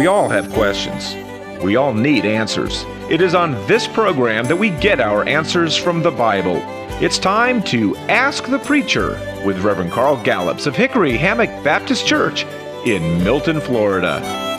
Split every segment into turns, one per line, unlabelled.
We all have questions. We all need answers. It is on this program that we get our answers from the Bible. It's time to Ask the Preacher with Reverend Carl Gallups of Hickory Hammock Baptist Church in Milton, Florida.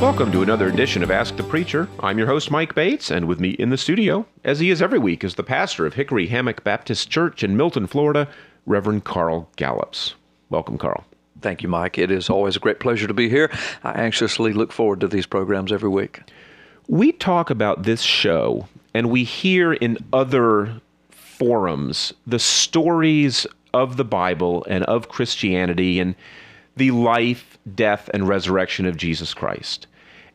Welcome to another edition of Ask the Preacher. I'm your host, Mike Bates, and with me in the studio, as he is every week, is the pastor of Hickory Hammock Baptist Church in Milton, Florida, Reverend Carl Gallups. Welcome, Carl.
Thank you, Mike. It is always a great pleasure to be here. I anxiously look forward to these programs every week.
We talk about this show, and we hear in other forums the stories of the Bible and of Christianity and the life, death, and resurrection of Jesus Christ.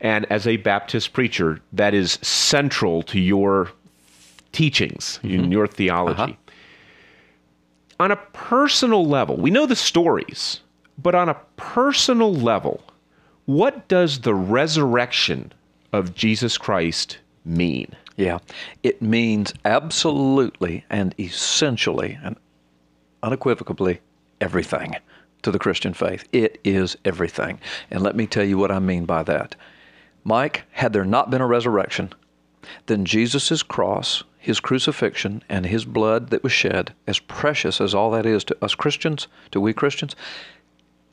And as a Baptist preacher, that is central to your teachings, mm-hmm. your theology. Uh-huh. On a personal level, we know the stories, but on a personal level, what does the resurrection of Jesus Christ mean?
Yeah, it means absolutely and essentially and unequivocally everything to the Christian faith. It is everything. And let me tell you what I mean by that. Mike, had there not been a resurrection, then Jesus' cross, his crucifixion, and his blood that was shed, as precious as all that is to us Christians, to we Christians,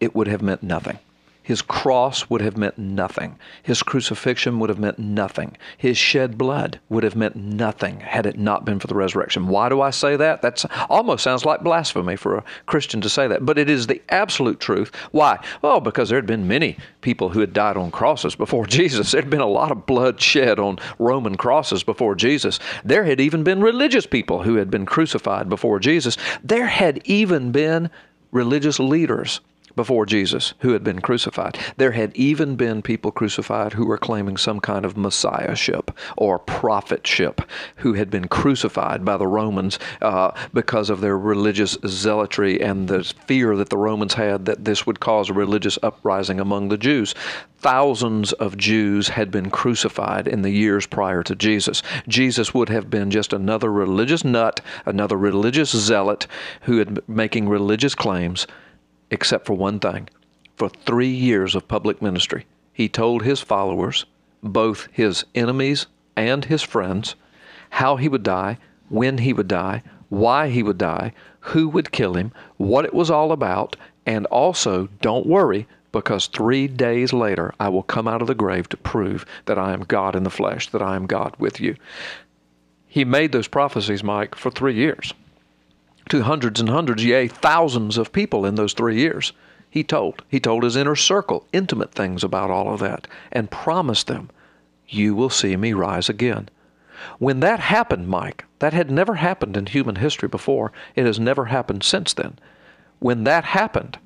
it would have meant nothing. His cross would have meant nothing. His crucifixion would have meant nothing. His shed blood would have meant nothing had it not been for the resurrection. Why do I say that? That almost sounds like blasphemy for a Christian to say that, but it is the absolute truth. Why? Well, because there had been many people who had died on crosses before Jesus. There had been a lot of blood shed on Roman crosses before Jesus. There had even been religious people who had been crucified before Jesus. There had even been religious leaders before Jesus who had been crucified. There had even been people crucified who were claiming some kind of messiahship or prophetship who had been crucified by the Romans uh, because of their religious zealotry and the fear that the Romans had that this would cause a religious uprising among the Jews. Thousands of Jews had been crucified in the years prior to Jesus. Jesus would have been just another religious nut, another religious zealot who had been making religious claims except for one thing. For three years of public ministry, he told his followers, both his enemies and his friends, how he would die, when he would die, why he would die, who would kill him, what it was all about, and also, don't worry, because three days later I will come out of the grave to prove that I am God in the flesh, that I am God with you. He made those prophecies, Mike, for three years to hundreds and hundreds, yea, thousands of people in those three years. He told. He told his inner circle intimate things about all of that and promised them, You will see me rise again. When that happened, Mike, that had never happened in human history before. It has never happened since then. When that happened,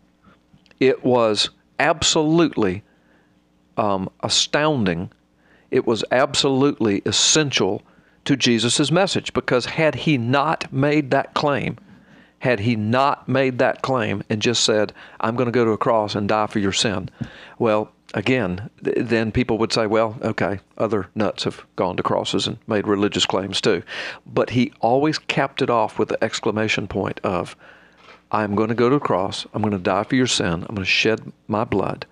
it was absolutely um, astounding. It was absolutely essential to Jesus' message because had he not made that claim, had he not made that claim and just said, I'm going to go to a cross and die for your sin, well, again, th- then people would say, well, okay, other nuts have gone to crosses and made religious claims too. But he always capped it off with the exclamation point of, I'm going to go to a cross, I'm going to die for your sin, I'm going to shed my blood,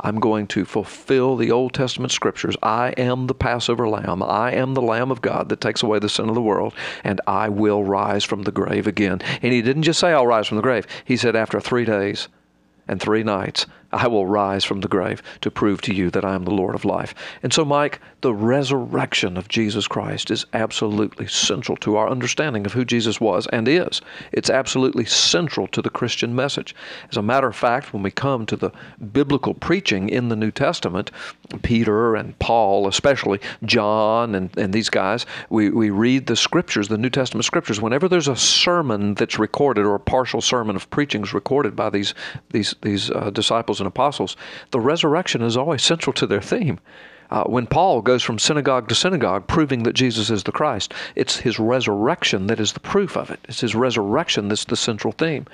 I'm going to fulfill the Old Testament scriptures. I am the Passover lamb. I am the Lamb of God that takes away the sin of the world, and I will rise from the grave again. And he didn't just say, I'll rise from the grave. He said, after three days and three nights, I will rise from the grave to prove to you that I am the Lord of life. And so, Mike, the resurrection of Jesus Christ is absolutely central to our understanding of who Jesus was and is. It's absolutely central to the Christian message. As a matter of fact, when we come to the biblical preaching in the New Testament, Peter and Paul, especially John and, and these guys, we, we read the scriptures, the New Testament scriptures. Whenever there's a sermon that's recorded or a partial sermon of preachings recorded by these, these, these uh, disciples and and apostles, the resurrection is always central to their theme. Uh, when Paul goes from synagogue to synagogue proving that Jesus is the Christ, it's his resurrection that is the proof of it. It's his resurrection that's the central theme.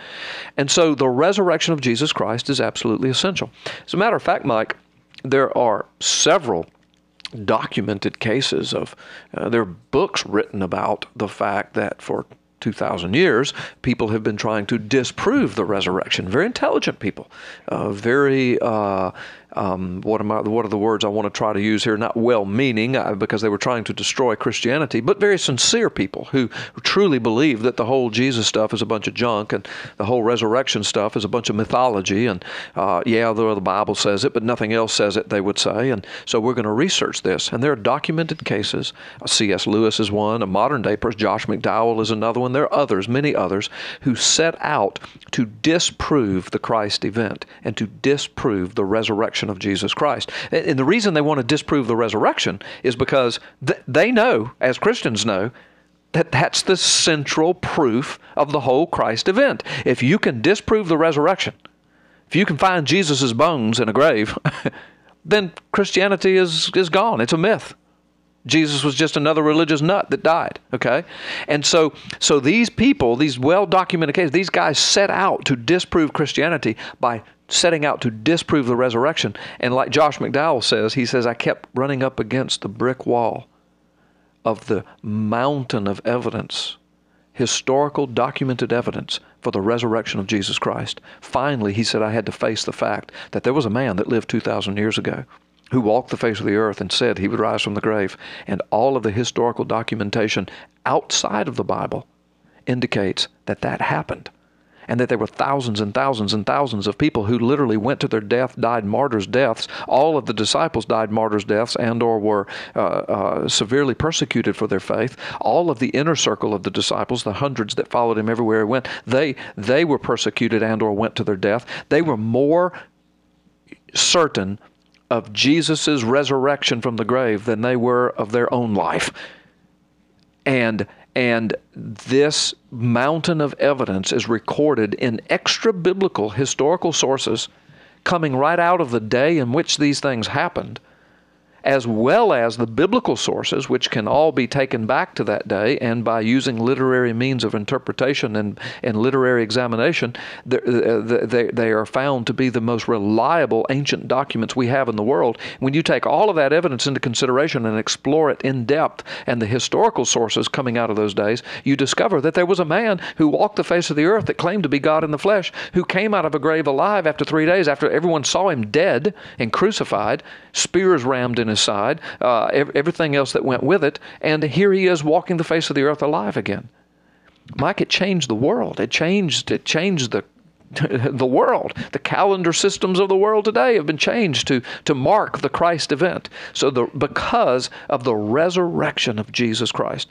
And so the resurrection of Jesus Christ is absolutely essential. As a matter of fact, Mike, there are several documented cases of, uh, there are books written about the fact that for 2,000 years, people have been trying to disprove the resurrection. Very intelligent people, uh, very uh, um, what am I? What are the words I want to try to use here? Not well-meaning, uh, because they were trying to destroy Christianity, but very sincere people who truly believe that the whole Jesus stuff is a bunch of junk and the whole resurrection stuff is a bunch of mythology. And uh, yeah, the, the Bible says it, but nothing else says it. They would say, and so we're going to research this. And there are documented cases. Uh, C.S. Lewis is one. A modern-day person, Josh McDowell, is another one. There are others, many others, who set out to disprove the Christ event and to disprove the resurrection resurrection of Jesus Christ. And the reason they want to disprove the resurrection is because they know, as Christians know, that that's the central proof of the whole Christ event. If you can disprove the resurrection, if you can find Jesus' bones in a grave, then Christianity is, is gone. It's a myth. Jesus was just another religious nut that died. Okay, and so so these people, these well documented cases, these guys set out to disprove Christianity by setting out to disprove the resurrection. And like Josh McDowell says, he says, I kept running up against the brick wall of the mountain of evidence, historical documented evidence for the resurrection of Jesus Christ. Finally, he said, I had to face the fact that there was a man that lived 2,000 years ago who walked the face of the earth and said he would rise from the grave. And all of the historical documentation outside of the Bible indicates that that happened and that there were thousands and thousands and thousands of people who literally went to their death, died martyrs' deaths. All of the disciples died martyrs' deaths and or were uh, uh, severely persecuted for their faith. All of the inner circle of the disciples, the hundreds that followed him everywhere he went, they they were persecuted and or went to their death. They were more certain of Jesus' resurrection from the grave than they were of their own life. And and this mountain of evidence is recorded in extra biblical historical sources coming right out of the day in which these things happened as well as the biblical sources, which can all be taken back to that day, and by using literary means of interpretation and, and literary examination, uh, they, they are found to be the most reliable ancient documents we have in the world. When you take all of that evidence into consideration and explore it in depth and the historical sources coming out of those days, you discover that there was a man who walked the face of the earth that claimed to be God in the flesh, who came out of a grave alive after three days, after everyone saw him dead and crucified, spears rammed in his side, uh, everything else that went with it, and here he is walking the face of the earth alive again. Mike, it changed the world. It changed. It changed the the world. The calendar systems of the world today have been changed to, to mark the Christ event. So the, because of the resurrection of Jesus Christ.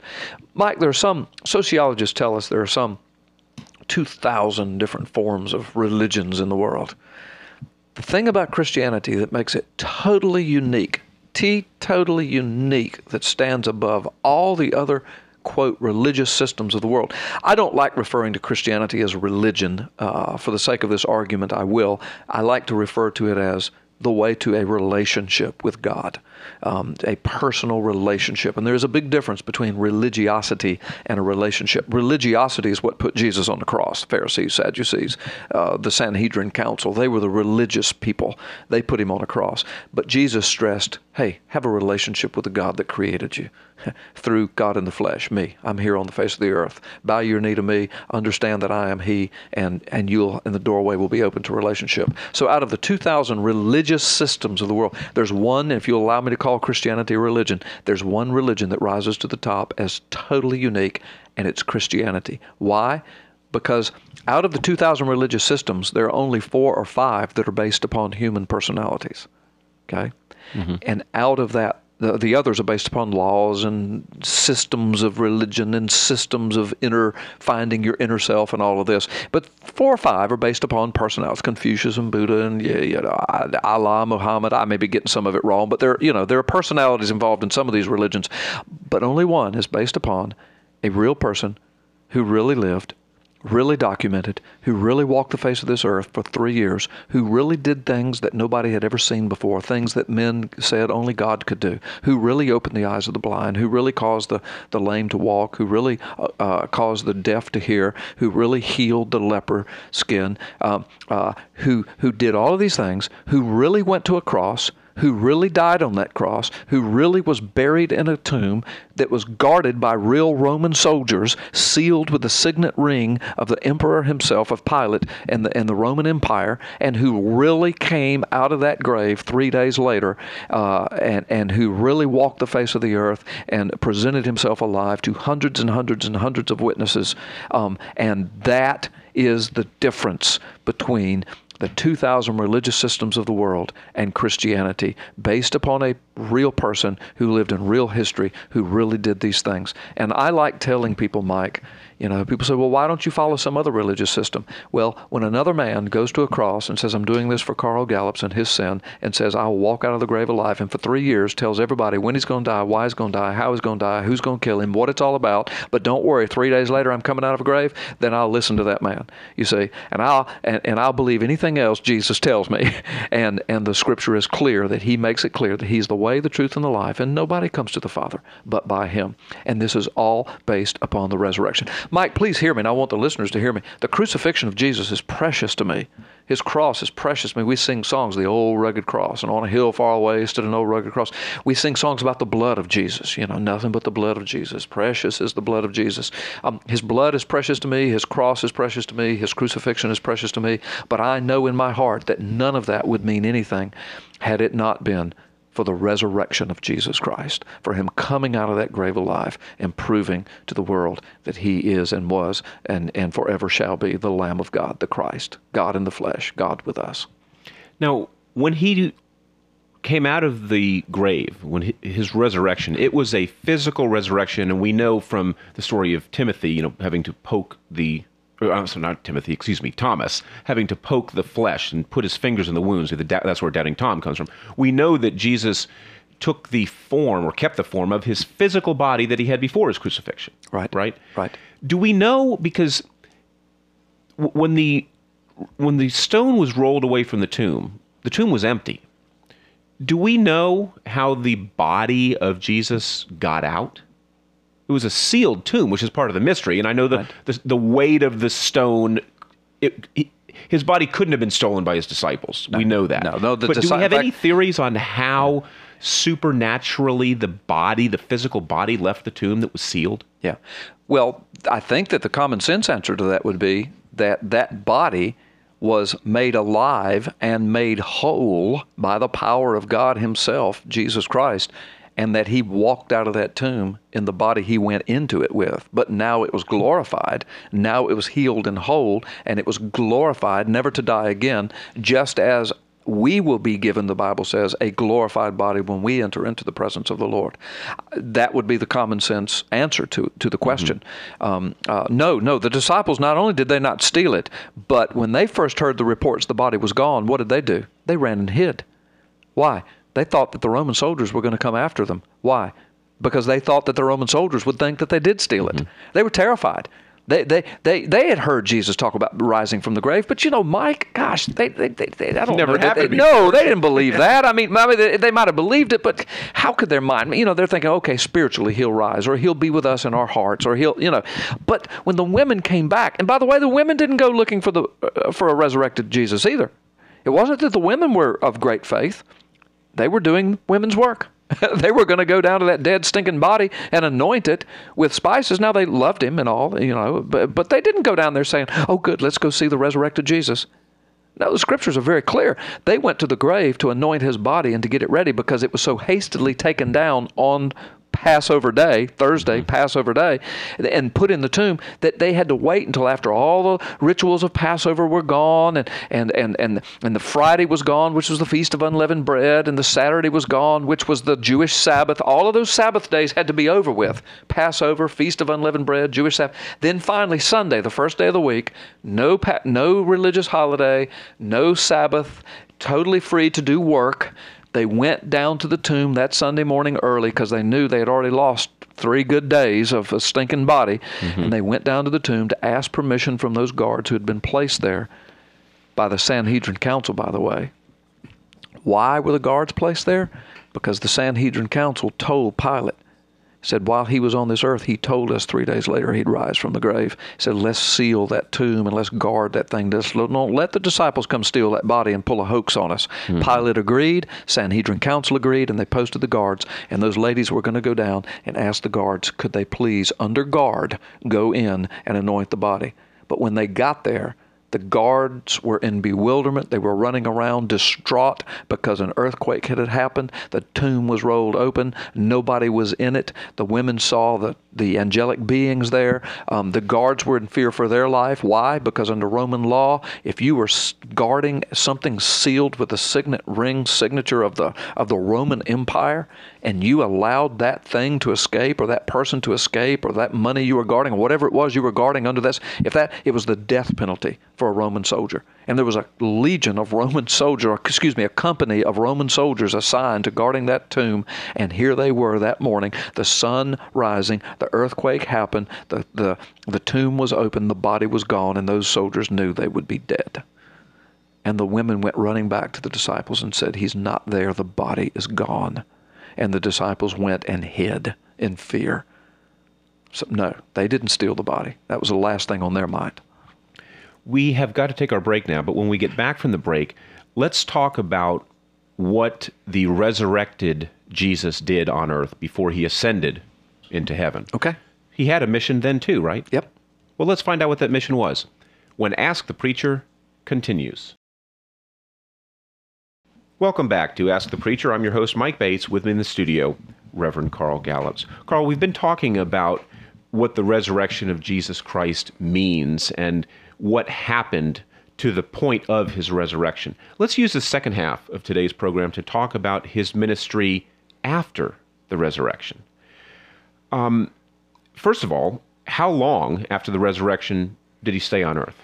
Mike, there are some sociologists tell us there are some 2,000 different forms of religions in the world. The thing about Christianity that makes it totally unique T totally unique that stands above all the other quote religious systems of the world. I don't like referring to Christianity as religion. Uh, for the sake of this argument, I will. I like to refer to it as the way to a relationship with God, um, a personal relationship. And there's a big difference between religiosity and a relationship. Religiosity is what put Jesus on the cross. Pharisees, Sadducees, uh, the Sanhedrin Council, they were the religious people. They put him on a cross. But Jesus stressed, hey, have a relationship with the God that created you. through God in the flesh, me. I'm here on the face of the earth. Bow your knee to me. Understand that I am He, and and you'll and the doorway will be open to relationship. So, out of the 2,000 religious systems of the world, there's one. If you'll allow me to call Christianity a religion, there's one religion that rises to the top as totally unique, and it's Christianity. Why? Because out of the 2,000 religious systems, there are only four or five that are based upon human personalities. Okay? Mm-hmm. And out of that the, the others are based upon laws and systems of religion and systems of inner finding your inner self and all of this. But four or five are based upon personalities: Confucius and Buddha and you know, Allah, Muhammad. I may be getting some of it wrong, but there you know there are personalities involved in some of these religions. But only one is based upon a real person who really lived really documented, who really walked the face of this earth for three years, who really did things that nobody had ever seen before, things that men said only God could do, who really opened the eyes of the blind, who really caused the, the lame to walk, who really uh, uh, caused the deaf to hear, who really healed the leper skin, um, uh, who, who did all of these things, who really went to a cross, who really died on that cross, who really was buried in a tomb that was guarded by real Roman soldiers, sealed with the signet ring of the emperor himself, of Pilate, and the, and the Roman Empire, and who really came out of that grave three days later, uh, and, and who really walked the face of the earth and presented himself alive to hundreds and hundreds and hundreds of witnesses. Um, and that is the difference between the 2,000 religious systems of the world and Christianity based upon a real person who lived in real history who really did these things. And I like telling people, Mike, you know, people say, well, why don't you follow some other religious system? Well, when another man goes to a cross and says, I'm doing this for Carl Gallups and his sin, and says, I'll walk out of the grave alive, and for three years tells everybody when he's going to die, why he's going to die, how he's going to die, who's going to kill him, what it's all about, but don't worry, three days later I'm coming out of a grave, then I'll listen to that man. You see, and I'll and, and I'll believe anything else Jesus tells me. And and the scripture is clear that he makes it clear that he's the way, the truth, and the life, and nobody comes to the Father but by him. And this is all based upon the resurrection. Mike, please hear me, and I want the listeners to hear me. The crucifixion of Jesus is precious to me. His cross is precious to me. We sing songs, the old rugged cross, and on a hill far away stood an old rugged cross. We sing songs about the blood of Jesus. You know, nothing but the blood of Jesus. Precious is the blood of Jesus. Um, his blood is precious to me. His cross is precious to me. His crucifixion is precious to me. But I know in my heart that none of that would mean anything had it not been for the resurrection of Jesus Christ, for him coming out of that grave alive and proving to the world that he is and was and, and forever shall be the Lamb of God, the Christ, God in the flesh, God with us.
Now, when he came out of the grave, when his resurrection, it was a physical resurrection, and we know from the story of Timothy, you know, having to poke the Uh, I'm sorry, not Timothy, excuse me, Thomas, having to poke the flesh and put his fingers in the wounds. That's where doubting Tom comes from. We know that Jesus took the form or kept the form of his physical body that he had before his crucifixion.
Right.
Right.
Right.
Do we know because when the when the stone was rolled away from the tomb, the tomb was empty. Do we know how the body of Jesus got out? It was a sealed tomb, which is part of the mystery. And I know the right. the, the, weight of the stone. It, it, his body couldn't have been stolen by his disciples. No, we know that.
No, no.
but do we have any theories on how supernaturally the body, the physical body, left the tomb that was sealed?
Yeah. Well, I think that the common sense answer to that would be that that body was made alive and made whole by the power of God Himself, Jesus Christ, and that he walked out of that tomb in the body he went into it with. But now it was glorified. Now it was healed and whole, and it was glorified, never to die again, just as we will be given, the Bible says, a glorified body when we enter into the presence of the Lord. That would be the common sense answer to, to the question. Mm-hmm. Um, uh, no, no, the disciples not only did they not steal it, but when they first heard the reports the body was gone, what did they do? They ran and hid. Why? They thought that the Roman soldiers were going to come after them. Why? Because they thought that the Roman soldiers would think that they did steal it. Mm-hmm. They were terrified. They, they, they, they had heard Jesus talk about rising from the grave, but you know, Mike, gosh, they, they, they, they I don't
Never
know.
Happened
they, no, they didn't believe that. I mean, I mean they, they, might have believed it, but how could their mind, you know, they're thinking, okay, spiritually he'll rise, or he'll be with us in our hearts, or he'll, you know. But when the women came back, and by the way, the women didn't go looking for the uh, for a resurrected Jesus either. It wasn't that the women were of great faith they were doing women's work. they were going to go down to that dead, stinking body and anoint it with spices. Now they loved him and all, you know, but, but they didn't go down there saying, "Oh, good, let's go see the resurrected Jesus." No, the scriptures are very clear. They went to the grave to anoint his body and to get it ready because it was so hastily taken down on Passover day, Thursday, mm-hmm. Passover day, and put in the tomb, that they had to wait until after all the rituals of Passover were gone and, and, and, and, and the Friday was gone, which was the Feast of Unleavened Bread, and the Saturday was gone, which was the Jewish Sabbath. All of those Sabbath days had to be over with. Passover, Feast of Unleavened Bread, Jewish Sabbath. Then finally, Sunday, the first day of the week, no, pa- no religious holiday, no Sabbath, totally free to do work they went down to the tomb that Sunday morning early because they knew they had already lost three good days of a stinking body. Mm-hmm. And they went down to the tomb to ask permission from those guards who had been placed there by the Sanhedrin Council, by the way. Why were the guards placed there? Because the Sanhedrin Council told Pilate, said while he was on this earth, he told us three days later he'd rise from the grave. He said, let's seal that tomb and let's guard that thing. Let's, don't let the disciples come steal that body and pull a hoax on us. Mm-hmm. Pilate agreed, Sanhedrin Council agreed, and they posted the guards. And those ladies were going to go down and ask the guards, could they please, under guard, go in and anoint the body. But when they got there, the guards were in bewilderment. They were running around distraught because an earthquake had happened. The tomb was rolled open. Nobody was in it. The women saw the, the angelic beings there. Um, the guards were in fear for their life. Why? Because under Roman law, if you were guarding something sealed with the signet ring signature of the of the Roman Empire, and you allowed that thing to escape, or that person to escape, or that money you were guarding, or whatever it was you were guarding under this, if that it was the death penalty for a Roman soldier. And there was a legion of Roman soldiers, excuse me, a company of Roman soldiers assigned to guarding that tomb. And here they were that morning, the sun rising, the earthquake happened, the, the, the tomb was open, the body was gone, and those soldiers knew they would be dead. And the women went running back to the disciples and said, He's not there, the body is gone. And the disciples went and hid in fear. So, no, they didn't steal the body. That was the last thing on their mind.
We have got to take our break now, but when we get back from the break, let's talk about what the resurrected Jesus did on earth before he ascended into heaven.
Okay.
He had a mission then too, right?
Yep.
Well, let's find out what that mission was when Ask the Preacher continues. Welcome back to Ask the Preacher. I'm your host, Mike Bates, with me in the studio, Reverend Carl Gallups. Carl, we've been talking about what the resurrection of Jesus Christ means and what happened to the point of his resurrection. Let's use the second half of today's program to talk about his ministry after the resurrection. Um, first of all, how long after the resurrection did he stay on earth?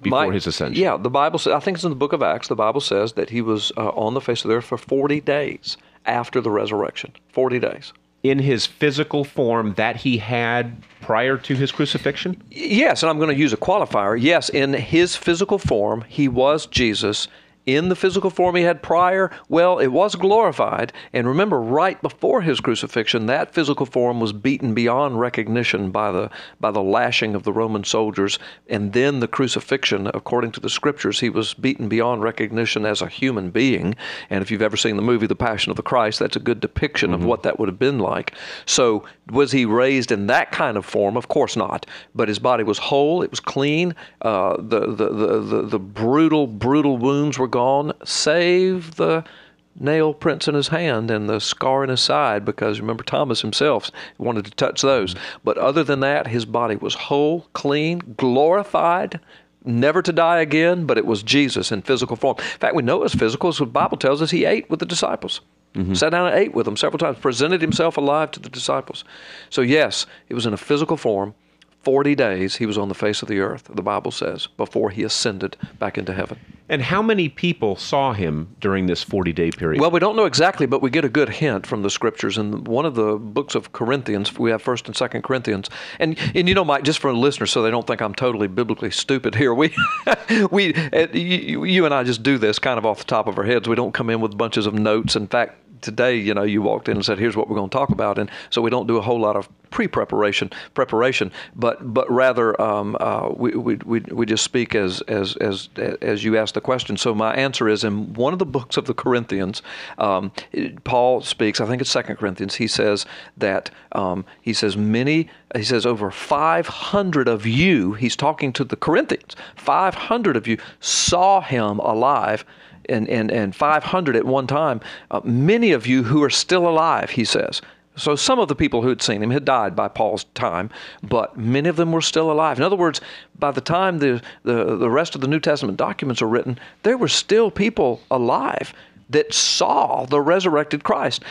Before My, his ascension.
Yeah, the Bible says, I think it's in the book of Acts, the Bible says that he was uh, on the face of the earth for 40 days after the resurrection. 40 days
in his physical form that he had prior to his crucifixion?
Yes, and I'm going to use a qualifier. Yes, in his physical form, he was Jesus in the physical form he had prior, well, it was glorified. And remember, right before his crucifixion, that physical form was beaten beyond recognition by the by the lashing of the Roman soldiers, and then the crucifixion. According to the scriptures, he was beaten beyond recognition as a human being. And if you've ever seen the movie The Passion of the Christ, that's a good depiction mm-hmm. of what that would have been like. So, was he raised in that kind of form? Of course not. But his body was whole; it was clean. Uh, the, the the the the brutal brutal wounds were gone, save the nail prints in his hand and the scar in his side because remember Thomas himself wanted to touch those. But other than that, his body was whole, clean, glorified, never to die again, but it was Jesus in physical form. In fact, we know it was physical because the Bible tells us he ate with the disciples. Mm-hmm. Sat down and ate with them several times, presented himself alive to the disciples. So, yes, it was in a physical form, 40 days he was on the face of the earth, the Bible says, before he ascended back into heaven.
And how many people saw him during this 40 day period?
Well, we don't know exactly, but we get a good hint from the scriptures. In one of the books of Corinthians, we have 1st and 2nd Corinthians. And, and you know, Mike, just for the listeners, so they don't think I'm totally biblically stupid here, we, we uh, you, you and I just do this kind of off the top of our heads. We don't come in with bunches of notes. In fact, today, you know, you walked in and said, "Here's what we're going to talk about," and so we don't do a whole lot of pre-preparation, preparation, but but rather um, uh, we, we, we just speak as as as as you asked the question. So my answer is in one of the books of the Corinthians, um, Paul speaks. I think it's Second Corinthians. He says that um, he says many. He says over 500 of you. He's talking to the Corinthians. 500 of you saw him alive and, and, and 500 at one time, uh, many of you who are still alive, he says. So some of the people who had seen him had died by Paul's time, but many of them were still alive. In other words, by the time the, the, the rest of the New Testament documents are written, there were still people alive that saw the resurrected Christ.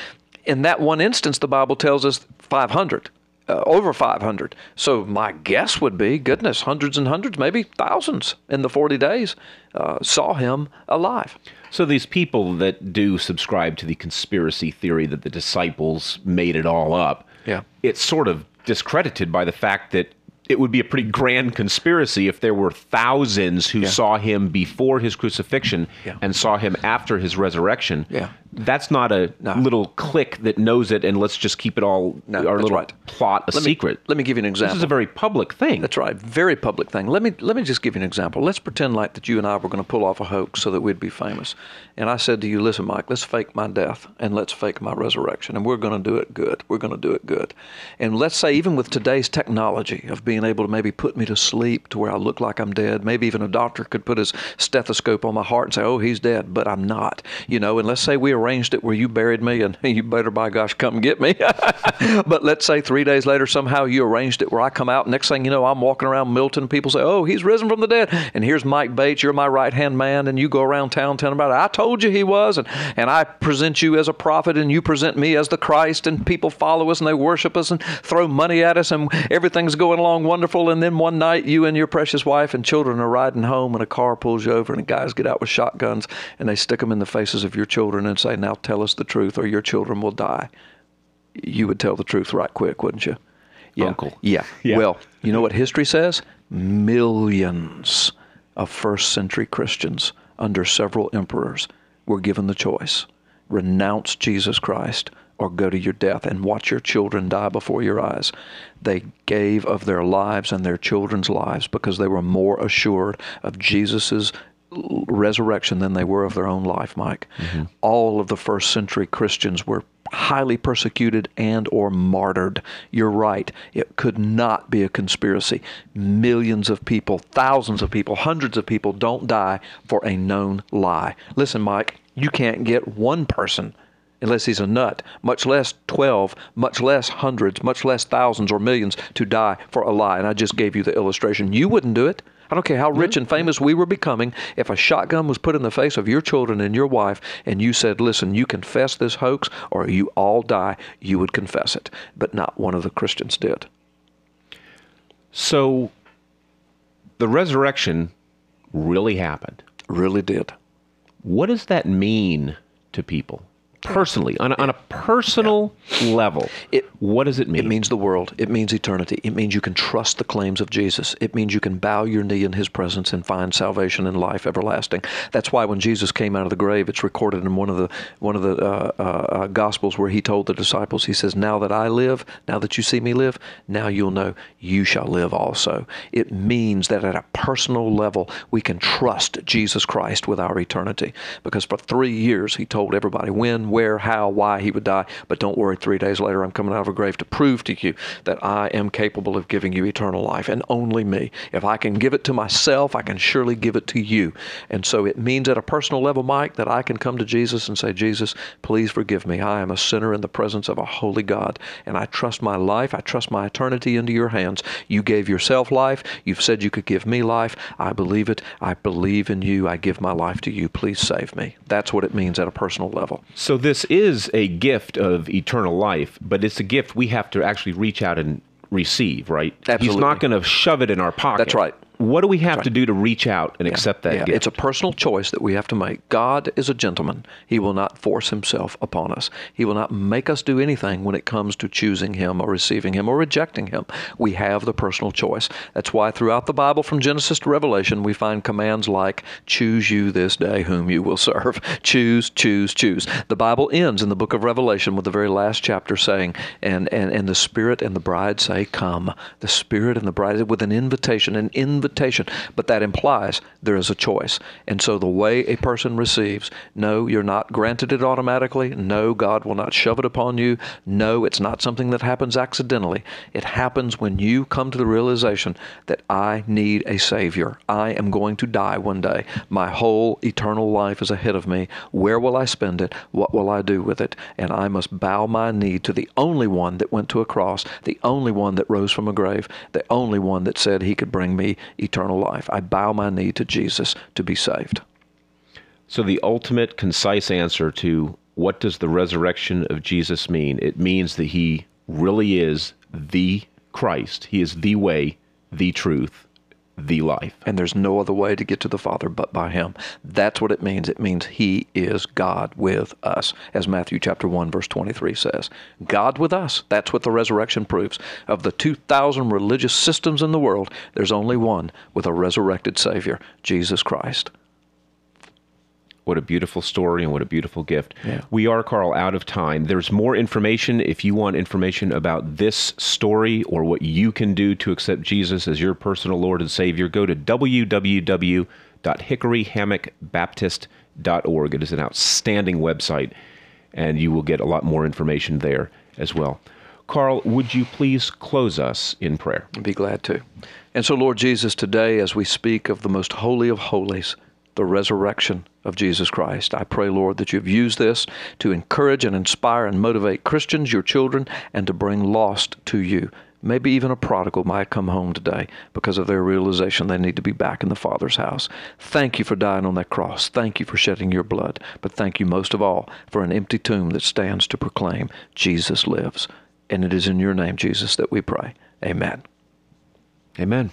In that one instance, the Bible tells us 500 uh, over 500. So my guess would be, goodness, hundreds and hundreds, maybe thousands in the 40 days uh, saw him alive.
So these people that do subscribe to the conspiracy theory that the disciples made it all up,
yeah,
it's sort of discredited by the fact that it would be a pretty grand conspiracy if there were thousands who yeah. saw him before his crucifixion
yeah.
and saw him after his resurrection.
Yeah.
That's not a
No.
little clique that knows it and let's just keep it all
No,
our little
right.
plot a
Let me-
secret.
let me give you an example.
This is a very public thing.
That's right. Very public thing. Let me let me just give you an example. Let's pretend like that you and I were going to pull off a hoax so that we'd be famous. And I said to you, listen, Mike, let's fake my death and let's fake my resurrection. And we're going to do it good. We're going to do it good. And let's say even with today's technology of being able to maybe put me to sleep to where I look like I'm dead, maybe even a doctor could put his stethoscope on my heart and say, oh, he's dead, but I'm not. You know, and let's say we arranged it where you buried me and you better by gosh come get me. but let's say three days later somehow you arranged it where I come out. Next thing you know, I'm walking around Milton. People say, "Oh, he's risen from the dead." And here's Mike Bates. You're my right hand man, and you go around town telling about it. I told you he was, and and I present you as a prophet, and you present me as the Christ, and people follow us and they worship us and throw money at us, and everything's going along wonderful. And then one night, you and your precious wife and children are riding home, and a car pulls you over, and guys get out with shotguns, and they stick them in the faces of your children and say, "Now tell us the truth, or your children will die." You would tell the truth right quick, wouldn't you? Yeah.
Uncle.
Yeah.
Yeah.
Well, you know what history says? Millions of first century Christians under several emperors were given the choice renounce Jesus Christ or go to your death and watch your children die before your eyes. They gave of their lives and their children's lives because they were more assured of Jesus' resurrection than they were of their own life, Mike. Mm-hmm. All of the first century Christians were highly persecuted and or martyred. You're right. It could not be a conspiracy. Millions of people, thousands of people, hundreds of people don't die for a known lie. Listen, Mike, you can't get one person unless he's a nut, much less 12, much less hundreds, much less thousands or millions to die for a lie. And I just gave you the illustration. You wouldn't do it. I don't care how rich and famous we were becoming. If a shotgun was put in the face of your children and your wife, and you said, Listen, you confess this hoax or you all die, you would confess it. But not one of the Christians did.
So the resurrection really happened.
Really did.
What does that mean to people personally, on a, on a personal level?
It-
what does it mean?
It means the world. It means eternity. It means you can trust the claims of Jesus. It means you can bow your knee in his presence and find salvation and life everlasting. That's why when Jesus came out of the grave, it's recorded in one of the one of the uh, uh, uh, gospels where he told the disciples, he says, "Now that I live, now that you see me live, now you'll know you shall live also." It means that at a personal level, we can trust Jesus Christ with our eternity because for 3 years he told everybody when, where, how, why he would die, but don't worry, 3 days later I'm coming out of a grave to prove to you that I am capable of giving you eternal life and only me. If I can give it to myself, I can surely give it to you. And so it means at a personal level, Mike, that I can come to Jesus and say, Jesus, please forgive me. I am a sinner in the presence of a holy God, and I trust my life, I trust my eternity into your hands. You gave yourself life. You've said you could give me life. I believe it. I believe in you. I give my life to you. Please save me. That's what it means at a personal level.
So this is a gift of eternal life, but it's a gift we have to actually reach out and receive, right?
Absolutely.
He's not going to shove it in our pocket.
That's right.
What do we have to do to reach out and accept that
Yeah,
gift?
It's a personal choice that we have to make. God is a gentleman. He will not force himself upon us. He will not make us do anything when it comes to choosing him or receiving him or rejecting him. We have the personal choice. That's why throughout the Bible from Genesis to Revelation we find commands like choose you this day whom you will serve. Choose, choose, choose. The Bible ends in the book of Revelation with the very last chapter saying and and and the spirit and the bride say come. The spirit and the bride with an invitation, an invitation, but that implies there is a choice. And so the way a person receives, no, you're not granted it automatically. No, God will not shove it upon you. No, it's not something that happens accidentally. It happens when you come to the realization that I need a Savior. I am going to die one day. My whole eternal life is ahead of me. Where will I spend it? What will I do with it? And I must bow my knee to the only one that went to a cross, the only one that rose from a grave, the only one that said he could bring me eternal life. I bow my knee to Jesus to be saved.
So the ultimate concise answer to what does the resurrection of Jesus mean? It means that he really is the Christ. He is the way, the truth, the life.
And there's no other way to get to the Father but by him. That's what it means. It means he is God with us, as Matthew chapter 1 verse 23 says. God with us. That's what the resurrection proves. Of the 2000 religious systems in the world, there's only one with a resurrected savior, Jesus Christ.
What a beautiful story and what a beautiful gift.
Yeah.
We are, Carl, out of time. There's more information. If you want information about this story or what you can do to accept Jesus as your personal Lord and Savior, go to www.hickoryhammockbaptist.org. It is an outstanding website, and you will get a lot more information there as well. Carl, would you please close us in prayer?
I'd be glad to. And so, Lord Jesus, today as we speak of the most holy of holies, the resurrection of Jesus Christ, I pray, Lord, that you've used this to encourage and inspire and motivate Christians, your children, and to bring lost to you. Maybe even a prodigal might come home today because of their realization they need to be back in the Father's house. Thank you for dying on that cross. Thank you for shedding your blood. But thank you most of all for an empty tomb that stands to proclaim Jesus lives. And it is in your name, Jesus, that we pray. Amen.
Amen.